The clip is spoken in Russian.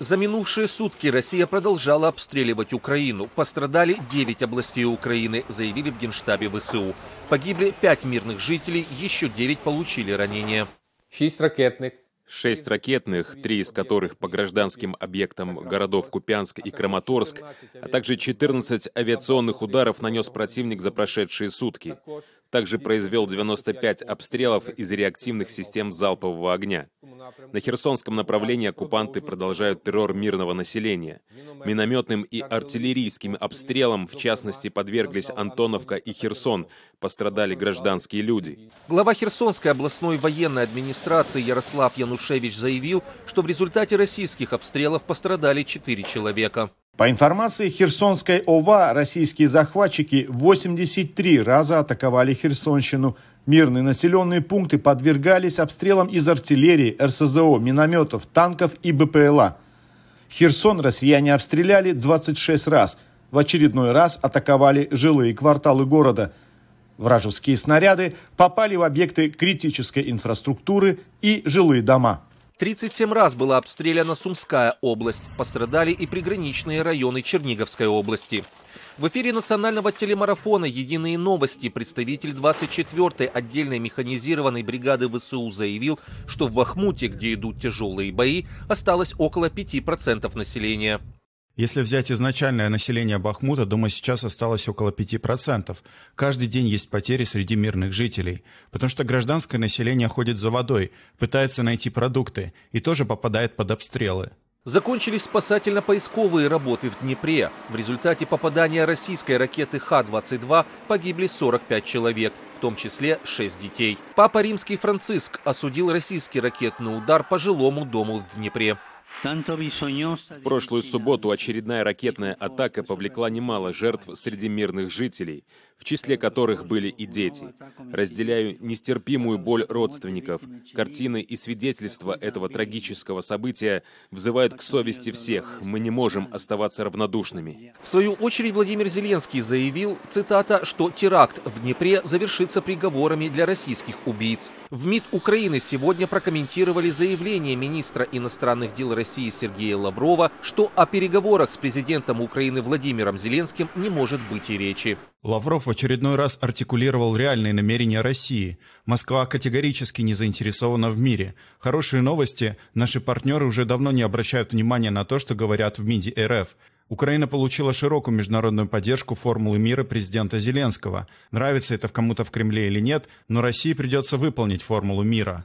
За минувшие сутки Россия продолжала обстреливать Украину. Пострадали 9 областей Украины, заявили в Генштабе ВСУ. Погибли 5 мирных жителей, еще 9 получили ранения. Шість ракетних. Шесть ракетных, три из которых по гражданским объектам городов Купянск и Краматорск, а также 14 авиационных ударов нанес противник за прошедшие сутки. Также произвел 95 обстрелов из реактивных систем залпового огня. На Херсонском направлении оккупанты продолжают террор мирного населения. Минометным и артиллерийским обстрелам, в частности, подверглись Антоновка и Херсон. Пострадали гражданские люди. Глава Херсонской областной военной администрации Ярослав Янушевич заявил, что в результате российских обстрелов пострадали 4 человека. По информации Херсонской ОВА, российские захватчики 83 раза атаковали Херсонщину. Мирные населенные пункты подвергались обстрелам из артиллерии, РСЗО, минометов, танков и БПЛА. Херсон россияне обстреляли 26 раз. В очередной раз атаковали жилые кварталы города. Вражеские снаряды попали в объекты критической инфраструктуры и жилые дома. 37 раз была обстреляна Сумская область. Пострадали и приграничные районы Черниговской области. В эфире национального телемарафона «Единые новости» представитель 24-й отдельной механизированной бригады ВСУ заявил, что в Бахмуте, где идут тяжелые бои, осталось около 5% населения. Если взять изначальное население Бахмута, думаю, сейчас осталось около 5%. Каждый день есть потери среди мирных жителей, потому что гражданское население ходит за водой, пытается найти продукты и тоже попадает под обстрелы. Закончились спасательно-поисковые работы в Днепре. В результате попадания российской ракеты Х-22 погибли 45 человек, в том числе 6 детей. Папа Римский Франциск осудил российский ракетный удар по жилому дому в Днепре. В прошлую субботу очередная ракетная атака повлекла немало жертв среди мирных жителей, в числе которых были и дети. Разделяю нестерпимую боль родственников. Картины и свидетельства этого трагического события взывают к совести всех. Мы не можем оставаться равнодушными. В свою очередь Владимир Зеленский заявил, цитата, что теракт в Днепре завершится приговорами для российских убийц. В МИД Украины сегодня прокомментировали заявление министра иностранных дел России Сергея Лаврова, что о переговорах с президентом Украины Владимиром Зеленским не может быть и речи. Лавров в очередной раз артикулировал реальные намерения России. Москва категорически не заинтересована в мире. Хорошие новости. Наши партнеры уже давно не обращают внимания на то, что говорят в МИДе РФ. Украина получила широкую международную поддержку формулы мира президента Зеленского. Нравится это кому-то в Кремле или нет, но России придется выполнить формулу мира.